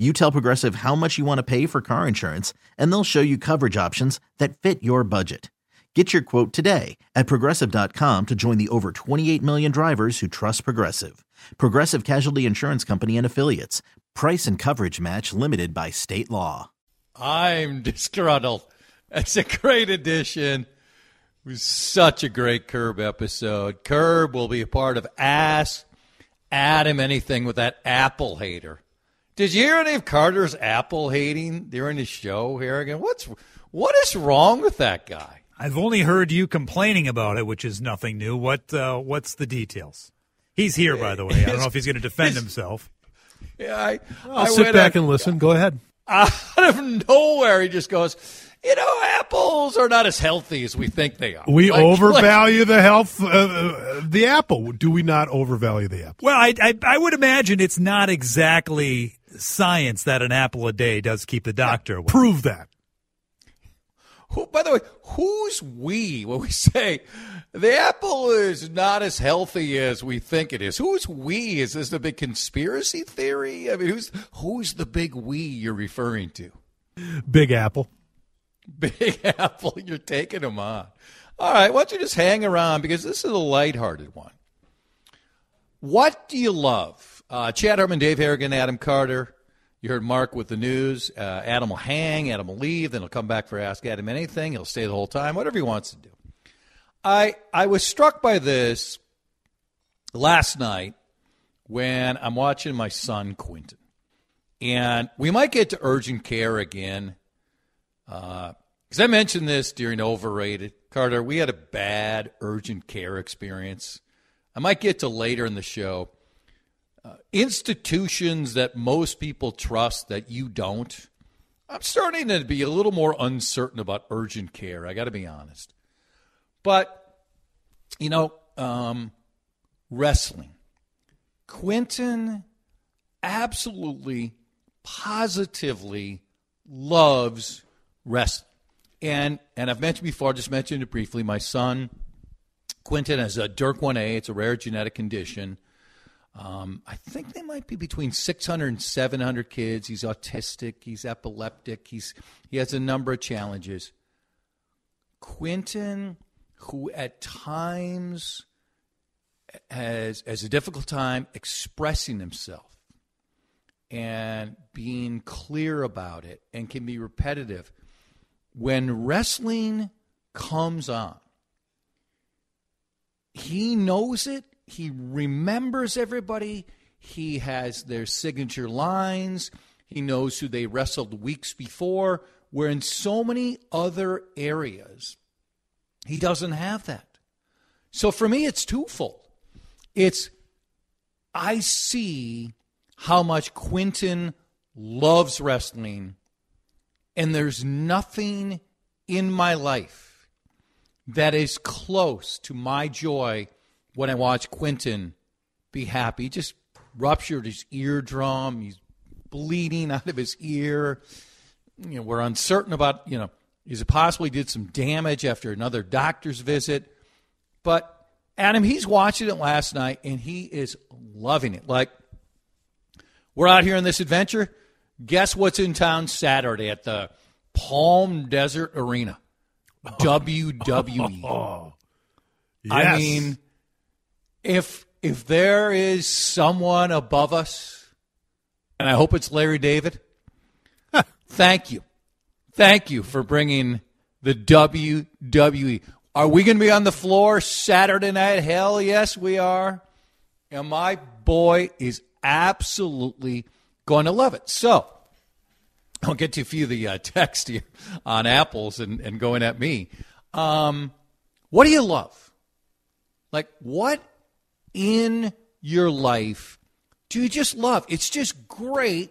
You tell Progressive how much you want to pay for car insurance, and they'll show you coverage options that fit your budget. Get your quote today at progressive.com to join the over 28 million drivers who trust Progressive. Progressive Casualty Insurance Company and Affiliates. Price and coverage match limited by state law. I'm disgruntled. It's a great addition. It was such a great Curb episode. Curb will be a part of Ask Adam Anything with that Apple hater. Did you hear any of Carter's Apple hating during the show, Harrigan? What's what is wrong with that guy? I've only heard you complaining about it, which is nothing new. What uh, what's the details? He's here, by the way. I don't know if he's going to defend himself. Yeah, I, I'll I sit went back out- and listen. Go ahead. out of nowhere, he just goes, you know, apples are not as healthy as we think they are. We Like- overvalue the health, uh, uh, the apple. Do we not overvalue the apple? Well, I, I I would imagine it's not exactly science that an apple a day does keep the doctor away. Prove that. Who, by the way, who's we when we say the apple is not as healthy as we think it is? Who's we? Is this a big conspiracy theory? I mean, who's who's the big we you're referring to? Big apple. Big Apple, you're taking them on. All right, why don't you just hang around because this is a lighthearted one. What do you love? Uh, Chad Hartman, Dave Harrigan, Adam Carter. You heard Mark with the news. Uh, Adam will hang, Adam will leave, then he'll come back for Ask Adam Anything. He'll stay the whole time, whatever he wants to do. I I was struck by this last night when I'm watching my son Quentin, and we might get to urgent care again. Because I mentioned this during Overrated. Carter, we had a bad urgent care experience. I might get to later in the show. Uh, institutions that most people trust that you don't. I'm starting to be a little more uncertain about urgent care. I got to be honest. But, you know, um, wrestling. Quentin absolutely, positively loves wrestling. And and I've mentioned before, just mentioned it briefly. My son, Quentin, has a DYRK1A. It's a rare genetic condition. Um, I think they might be between 600 and 700 kids. He's autistic. He's epileptic. He's he has a number of challenges. Quentin, who at times has has a difficult time expressing himself and being clear about it and can be repetitive. When wrestling comes on, he knows it. He remembers everybody. He has their signature lines. He knows who they wrestled weeks before. Where in so many other areas, he doesn't have that. So for me, it's twofold. It's I see how much Quentin loves wrestling, and there's nothing in my life that is close to my joy when I watch Quentin be happy. He just ruptured his eardrum. He's bleeding out of his ear. You know, we're uncertain about, you know, is it possible he did some damage after another doctor's visit? But Adam, he's watching it last night and he is loving it. Like, we're out here in this adventure. Guess what's in town Saturday at the Palm Desert Arena? WWE. Oh, Yes. I mean, if if there is someone above us, and I hope it's Larry David, thank you, thank you for bringing the WWE. Are we going to be on the floor Saturday night? Hell yes, we are. And my boy is absolutely going to love it. So, I'll get to a few of the uh, text here on apples and, and going at me. Um, what do you love? Like, what in your life do you just love? It's just great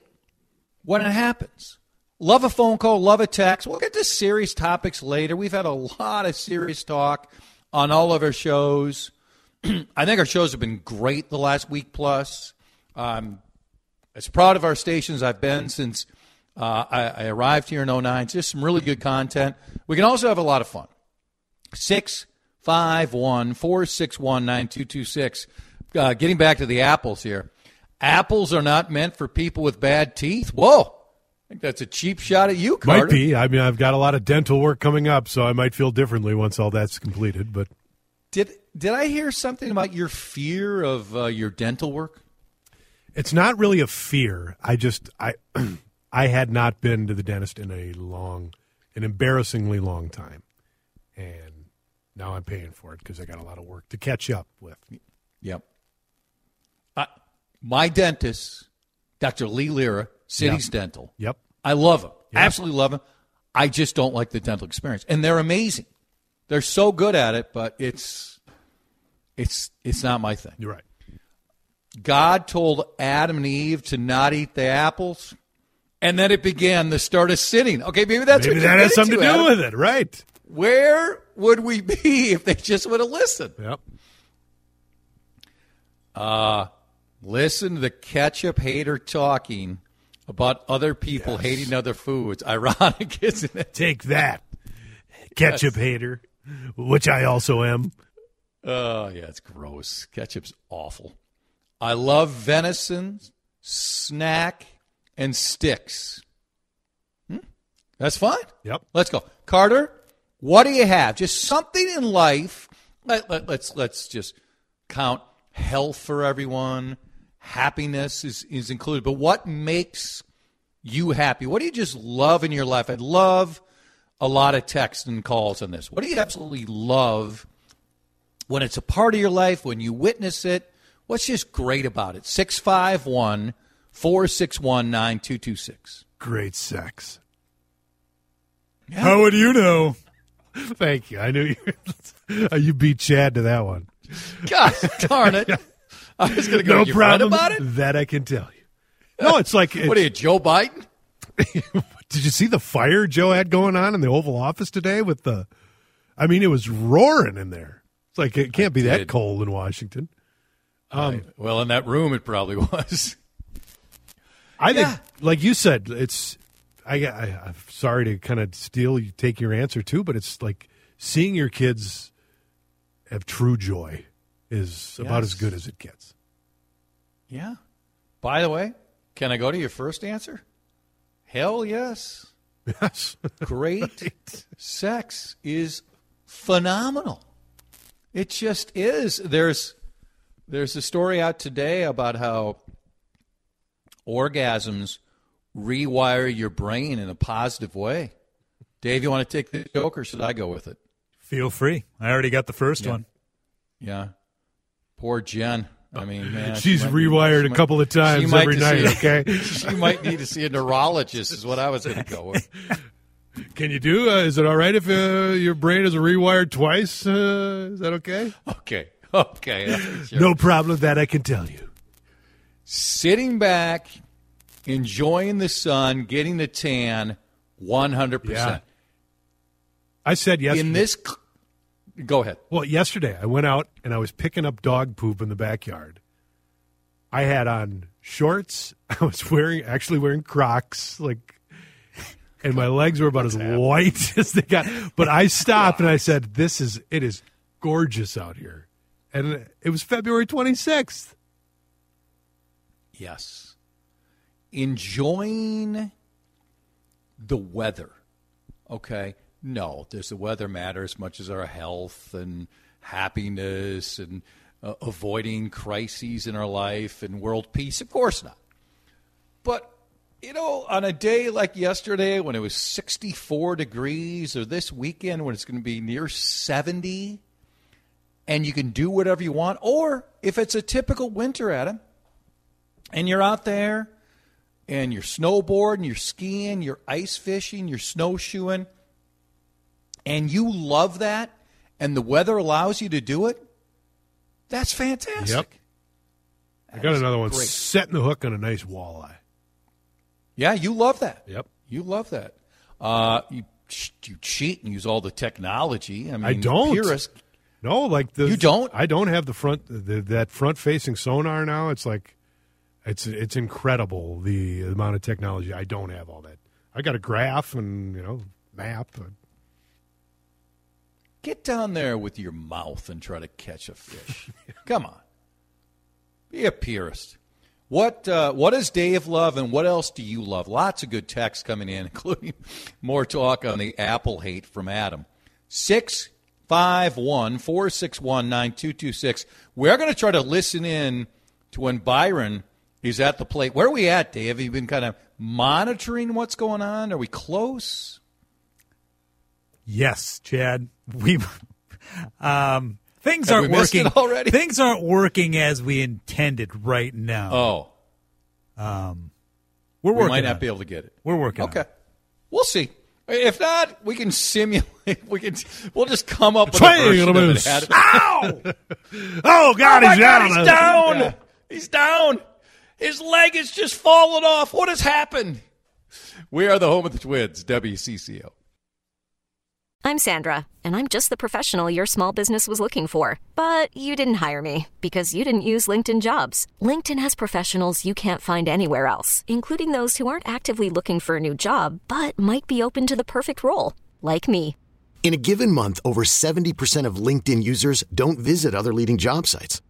when it happens. Love a phone call, love a text. We'll get to serious topics later. We've had a lot of serious talk on all of our shows. I think our shows have been great the last week plus. Um, as proud of our stations I've been since uh, I, I, arrived here in 09. Just some really good content. We can also have a lot of fun. 651 461 9226. Uh, getting back to the apples here. Apples are not meant for people with bad teeth. Whoa. I think that's a cheap shot at you, Carter. Might be. I mean, I've got a lot of dental work coming up, so I might feel differently once all that's completed. But did did I hear something about your fear of uh, your dental work? It's not really a fear. I just I I had not been to the dentist in a long, an embarrassingly long time, and now I'm paying for it because I got a lot of work to catch up with. Yep. Uh, my dentist, Dr. Lee Lira, City's Yep. Dental. Yep. I love them. Yep. Absolutely love them. I just don't like the dental experience, and they're amazing. They're so good at it, but it's it's it's not my thing. You're right. God told Adam and Eve to not eat the apples, and then it began the start of sinning. Okay, maybe that's Maybe what that has something to getting do Adam. with it, right? Where would we be if they just would have listened? Yep. Uh, Listen to the ketchup hater talking about other people hating other foods. Ironic, isn't it? Take that, ketchup hater, which I also am. Oh, yeah, it's gross. Ketchup's awful. I love venison, snack, and sticks. Hmm? That's fine. Yep. Let's go. Carter, what do you have? Just something in life. Let, let, let's let's just count health for everyone. Happiness is, is included. But what makes you happy? What do you just love in your life? I'd love a lot of texts and calls on this. What do you absolutely love when it's a part of your life, when you witness it? What's just great about it? 651 461 9226. Great sex. How would you know? Thank you. I knew you. you beat Chad to that one. God darn it. I was going to go, no problem about it? That I can tell you. No, it's like. What are you, Joe Biden? Did you see the fire Joe had going on in the Oval Office today? With the, I mean, it was roaring in there. It's like it can't be that cold in Washington. Um, well, in that room, it probably was. I think, like you said, it's. I, I I'm sorry to kind of steal you, take your answer too, but it's like seeing your kids have true joy is about as good as it gets. Yeah. By the way, can I go to your first answer? Hell yes. Yes. Great sex is phenomenal. It just is. There's there's a story out today about how orgasms rewire your brain in a positive way. Dave, you want to take the joke or should I go with it? Feel free. I already got the first one. Yeah. Poor Jen. I mean, man, She's be- rewired she a might- couple of times every night, see- okay? she might need to see a neurologist, is what I was going to go with. Can you do? Uh, is it all right if uh, your brain is rewired twice? Uh, is that okay? Okay. Okay. Sure. No problem. That I can tell you. Sitting back, enjoying the sun, getting the tan, 100%. I said yesterday. In this. Go ahead. Well, yesterday I went out and I was picking up dog poop in the backyard. I had on shorts. I was wearing actually wearing Crocs, like, and my legs were about as white as they got. But I stopped and I said, "This is it is gorgeous out here," and it was February twenty sixth. Yes. Enjoying the weather. Okay. No, does the weather matter as much as our health and happiness and uh, avoiding crises in our life and world peace? Of course not. But, you know, on a day like yesterday when it was 64 degrees or this weekend when it's going to be near 70 and you can do whatever you want, or if it's a typical winter, Adam, and you're out there and you're snowboarding, you're skiing, you're ice fishing, you're snowshoeing, and you love that, and the weather allows you to do it, that's fantastic. Yep. I got another one great. setting the hook on a nice walleye. Yeah, you love that. Yep. You love that. Uh, you you cheat and use all the technology. I mean, I don't. Purists, No, like the You don't? I don't have the front the, that front facing sonar now. It's like it's it's incredible the amount of technology. I don't have all that. I got a graph and you know map. Get down there with your mouth and try to catch a fish. Come on, be a purist. What uh, what does Dave love, and what else do you love? Lots of good texts coming in, including more talk on the Apple hate from Adam. Six five one four six one nine two two six. We're going to try to listen in to when Byron is at the plate. Where are we at, Dave? Have you been kind of monitoring what's going on? Are we close? Yes, Chad. We um, things Have aren't we working it already? Things aren't working as we intended right now. Oh, We're we working. might on not be it. able to get it. We're working. on Okay. it. We'll see. If not, we can simulate. We can. We'll just come up with a Swing version of it. moose. Add it- Ow! oh God, Oh my he's God, down. he's down. He's down. His leg has just fallen off. What has happened? We are the home of the Twins, WCCO. I'm Sandra, and I'm just the professional your small business was looking for. But you didn't hire me because you didn't use LinkedIn jobs. LinkedIn has professionals you can't find anywhere else, including those who aren't actively looking for a new job but might be open to the perfect role, like me. In a given month, over 70% of LinkedIn users don't visit other leading job sites.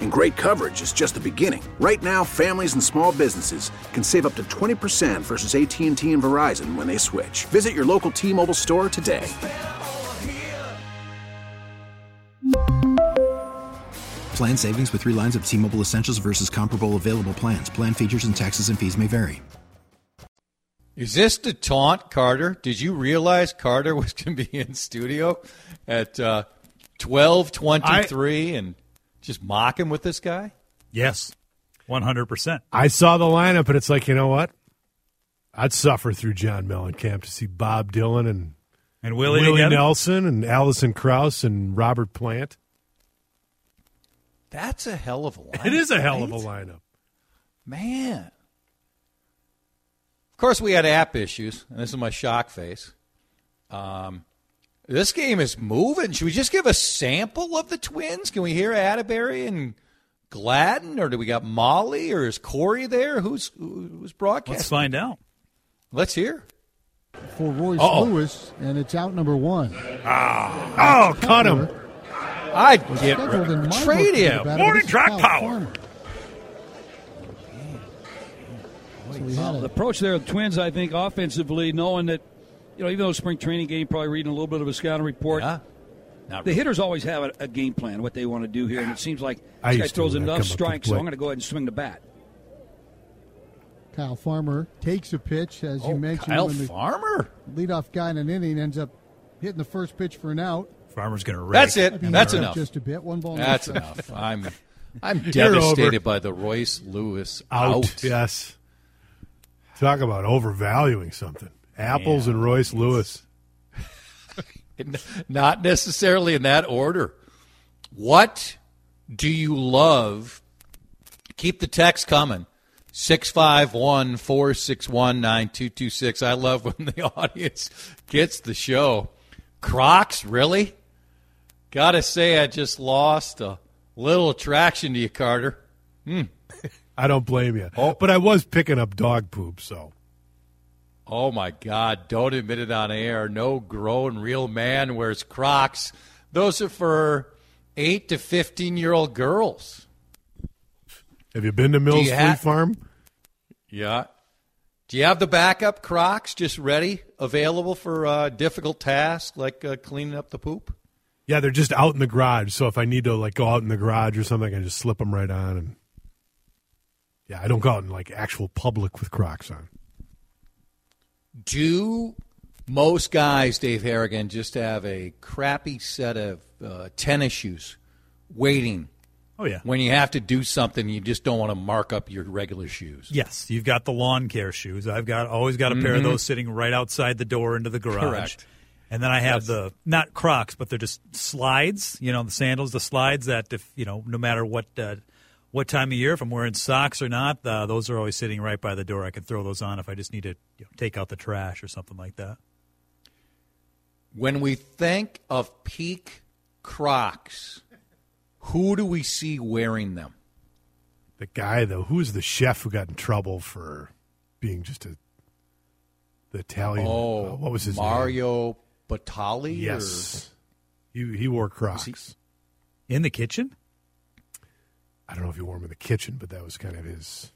And great coverage is just the beginning. Right now, families and small businesses can save up to 20% versus AT&T and Verizon when they switch. Visit your local T-Mobile store today. Plan savings with three lines of T Mobile Essentials versus comparable available plans. Plan features and taxes and fees may vary. Is this to taunt Carter? Did you realize Carter was going to be in studio at uh, twelve twenty three and just mock him with this guy? Yes, one hundred percent. I saw the lineup and it's like you know what? I'd suffer through John Mellencamp to see Bob Dylan and And Willie, Willie? Nelson and Alison Krauss and Robert Plant. That's a hell of a line. It is a hell of a lineup. Man. Of course, we had app issues, and this is my shock face. Um, this game is moving. Should we just give a sample of the twins? Can we hear Atteberry and Gladden, or do we got Molly, or is Cory there? Who's who's broadcasting? Let's find out. Let's hear. for Royce Uh-oh. Lewis, and it's out number one. Ah, Oh, cut him. I'd get Scheduled rid- my trade him. Morning this is track Kyle power. So we The approach there of the Twins, I think, offensively, knowing that, you know, even though spring training game, probably reading a little bit of a scouting report, Yeah. Not the really. hitters always have a, a game plan, what they want to do here, and it seems like I this guy throws enough come up to strikes, so. I'm going to go ahead and swing the bat. Kyle Farmer takes a pitch, as you Oh, mentioned, Kyle when the Farmer. leadoff guy in an inning ends up hitting the first pitch for an out. Farmer's going to rake. That's it. He That's enough. Just a bit. One ball. That's strikes. enough. I'm I'm devastated by the Royce Lewis Out. out. Yes. Talk about overvaluing something. Apples and Royce Lewis. Not necessarily in that order. What do you love? Keep the text coming. 651 461 9226. I love when the audience gets the show. Crocs, really? Gotta say, I just lost a little attraction to you, Carter. Hmm. I don't blame you. Oh. But I was picking up dog poop, so. Oh my God! Don't admit it on air. No grown real man wears Crocs. Those are for eight to fifteen year old girls. Have you been to Mills ha- Farm? Yeah. Do you have the backup Crocs just ready, available for uh, difficult tasks like uh, cleaning up the poop? Yeah, they're just out in the garage. So if I need to like go out in the garage or something, I can just slip them right on. And yeah, I don't go out in like actual public with Crocs on. Do most guys, Dave Harrigan, just have a crappy set of uh, tennis shoes waiting Oh yeah. when you have to do something? You just don't want to mark up your regular shoes. Yes, you've got the lawn care shoes. I've got always got a pair of those sitting right outside the door into the garage. Correct. And then I have the not Crocs, but they're just slides. You know, the sandals, the slides that if you know, no matter what uh, what time of year, if I'm wearing socks or not, uh, those are always sitting right by the door. I can throw those on if I just need to you know, take out the trash or something like that. When we think of peak Crocs, who do we see wearing them? The guy though, who's the chef who got in trouble for being just a the Italian? Oh, uh, what was his name? Mario Batali? Yes, he he wore Crocs. In the kitchen? I don't know if he wore them in the kitchen, but that was kind of his.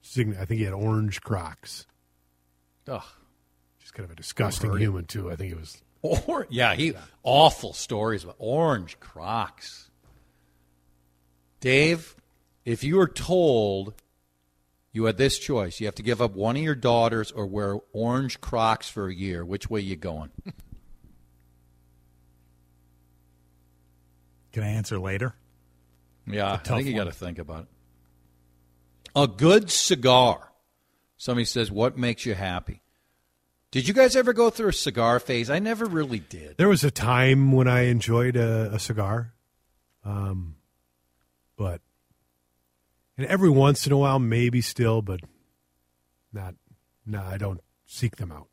sign- I think he had orange Crocs. Or, ugh. Just kind of a disgusting human too. I think it was. Or, yeah, he awful stories about orange Crocs. Dave, if you were told you had this choice, you have to give up one of your daughters or wear orange Crocs for a year. Which way you going? Can I answer later? Yeah, I think you got to think about it. A good cigar. Somebody says, "What makes you happy?" Did you guys ever go through a cigar phase? I never really did. There was a time when I enjoyed a, a cigar, um, but and every once in a while, maybe still, but not. No, I don't seek them out.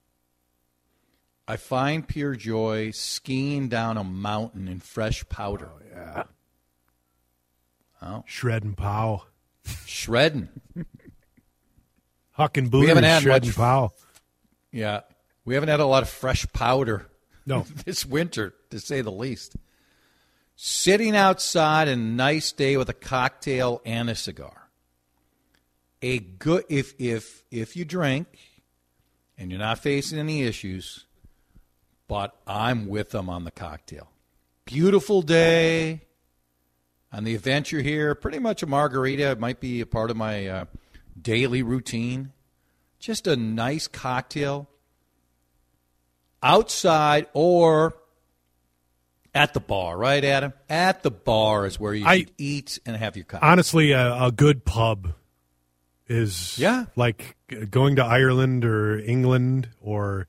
I find pure joy skiing down a mountain in fresh powder. Yeah, Oh, shred and pow, shredding. huck and We booty, haven't had shred much- and pow. Yeah, we haven't had a lot of fresh powder No, this winter, to say the least. Sitting outside a nice day with a cocktail and a cigar. A good if if if you drink and you're not facing any issues, but I'm with them on the cocktail. Beautiful day on the adventure here. Pretty much a margarita. It might be a part of my uh, daily routine. Just a nice cocktail outside or at the bar, right, Adam? At the bar is where you I- should eat and have your cocktail. honestly, a, a good pub is Yeah. like going to Ireland or England or,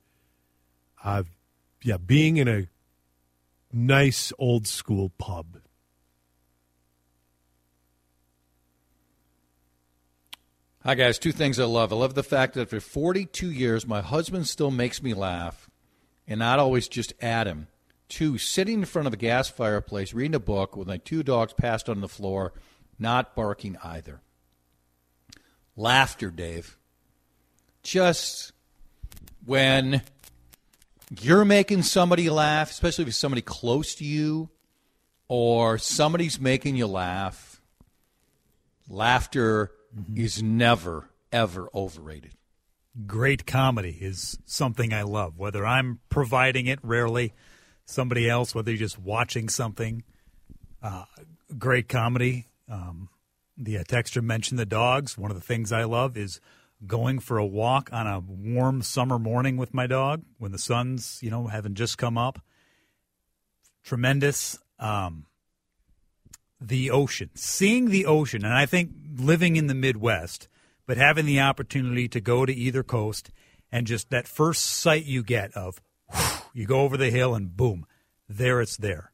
uh, yeah, being in a nice old school pub. Hi, guys. Two things I love. I love the fact that for 42 years, my husband still makes me laugh, and not always just at him. Two, sitting in front of a gas fireplace, reading a book with my two dogs passed on the floor, not barking either. Laughter, Dave. Just when you're making somebody laugh, especially if it's somebody close to you, or somebody's making you laugh, laughter is never, ever overrated. great comedy is something I love. Whether I'm providing it, rarely somebody else, whether you're just watching something. Uh, great comedy. Um, the uh, texture mentioned the dogs. One of the things I love is going for a walk on a warm summer morning with my dog when the sun's, you know, having just come up. Tremendous. Um, the ocean, seeing the ocean, and I think living in the Midwest, but having the opportunity to go to either coast and just that first sight you get of you go over the hill and boom, there it's there.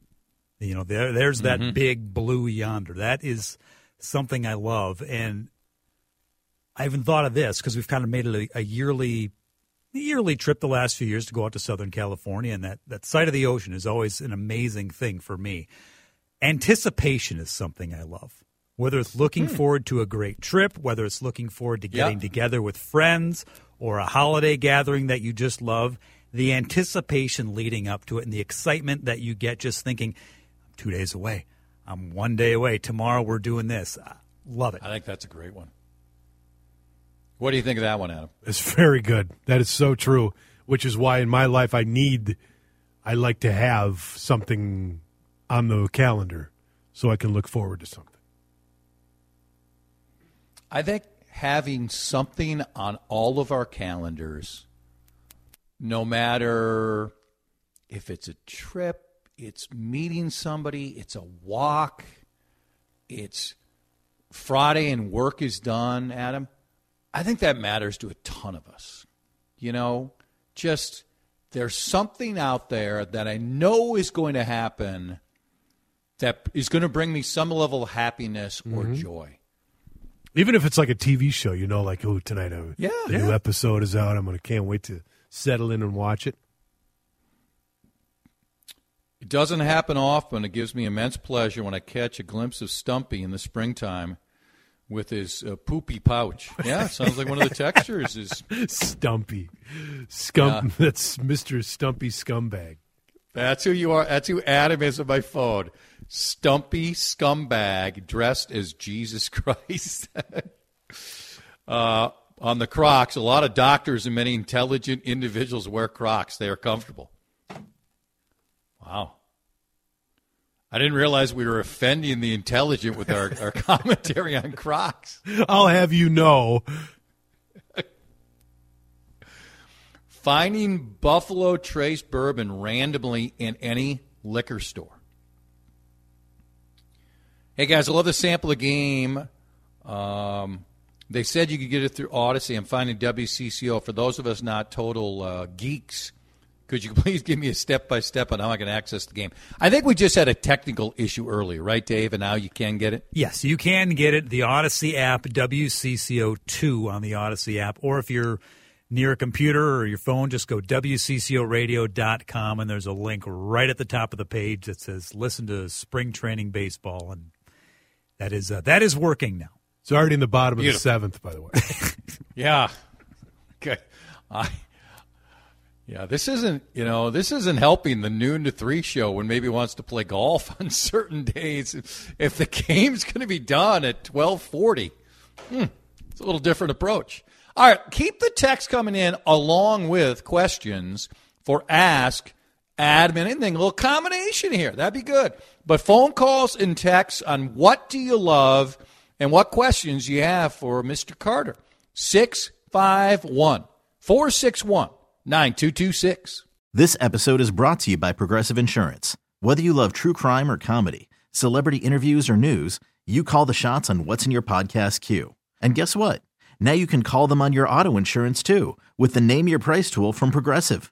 You know, there there's that mm-hmm. big blue yonder. That is something I love, and I even thought of this because we've kind of made it a, a yearly yearly trip the last few years to go out to Southern California, and that, that sight of the ocean is always an amazing thing for me. Anticipation is something I love. Whether it's looking Hmm. forward to a great trip, whether it's looking forward to Yeah. getting together with friends or a holiday gathering that you just love, the anticipation leading up to it and the excitement that you get just thinking, I'm two days away. I'm one day away. Tomorrow we're doing this. I love it. I think that's a great one. What do you think of that one, Adam? It's very good. That is so true. Which is why in my life I need, I like to have something on the calendar so I can look forward to something. I think having something on all of our calendars, no matter if it's a trip, it's meeting somebody, it's a walk, it's Friday and work is done, Adam. I think that matters to a ton of us. You know, just there's something out there that I know is going to happen that is going to bring me some level of happiness or Mhm. joy. Even if it's like a TV show, you know, like oh tonight a Yeah. a new episode is out. I'm gonna can't wait to settle in and watch it. It doesn't happen often. It gives me immense pleasure when I catch a glimpse of Stumpy in the springtime with his uh, poopy pouch. Yeah, sounds like one of the textures is Stumpy, scum. Yeah. That's Mister Stumpy Scumbag. That's who you are. That's who Adam is on my phone. Stumpy scumbag dressed as Jesus Christ. uh, on the Crocs, a lot of doctors and many intelligent individuals wear Crocs. They are comfortable. Wow. I didn't realize we were offending the intelligent with our, our commentary on Crocs. I'll have you know. Finding Buffalo Trace bourbon randomly in any liquor store. Hey guys, I love the sample of game. Um, they said you could get it through Audacy. I'm finding WCCO. For those of us not total uh, geeks, could you please give me a step by step on how I can access the game? I think we just had a technical issue earlier, right, Dave? And now you can get it. Yes, you can get it. The Audacy app, WCCO2 on the Audacy app. Or if you're near a computer or your phone, just go WCCOradio.com and there's a link right at the top of the page that says listen to spring training baseball. And that is, uh, that is working now. It's already in the bottom of the seventh, by the way. Yeah. Okay. I. Yeah, this isn't you know this isn't helping the noon to three show when maybe wants to play golf on certain days. If the game's going to be done at twelve forty, hmm, it's a little different approach. All right, keep the text coming in along with questions for ask Adam anything. A little combination here that'd be good. But phone calls and texts on what do you love and what questions you have for Mr. Carter. 651 461 9226. This episode is brought to you by Progressive Insurance. Whether you love true crime or comedy, celebrity interviews or news, you call the shots on what's in your podcast queue. And guess what? Now you can call them on your auto insurance too with the Name Your Price tool from Progressive.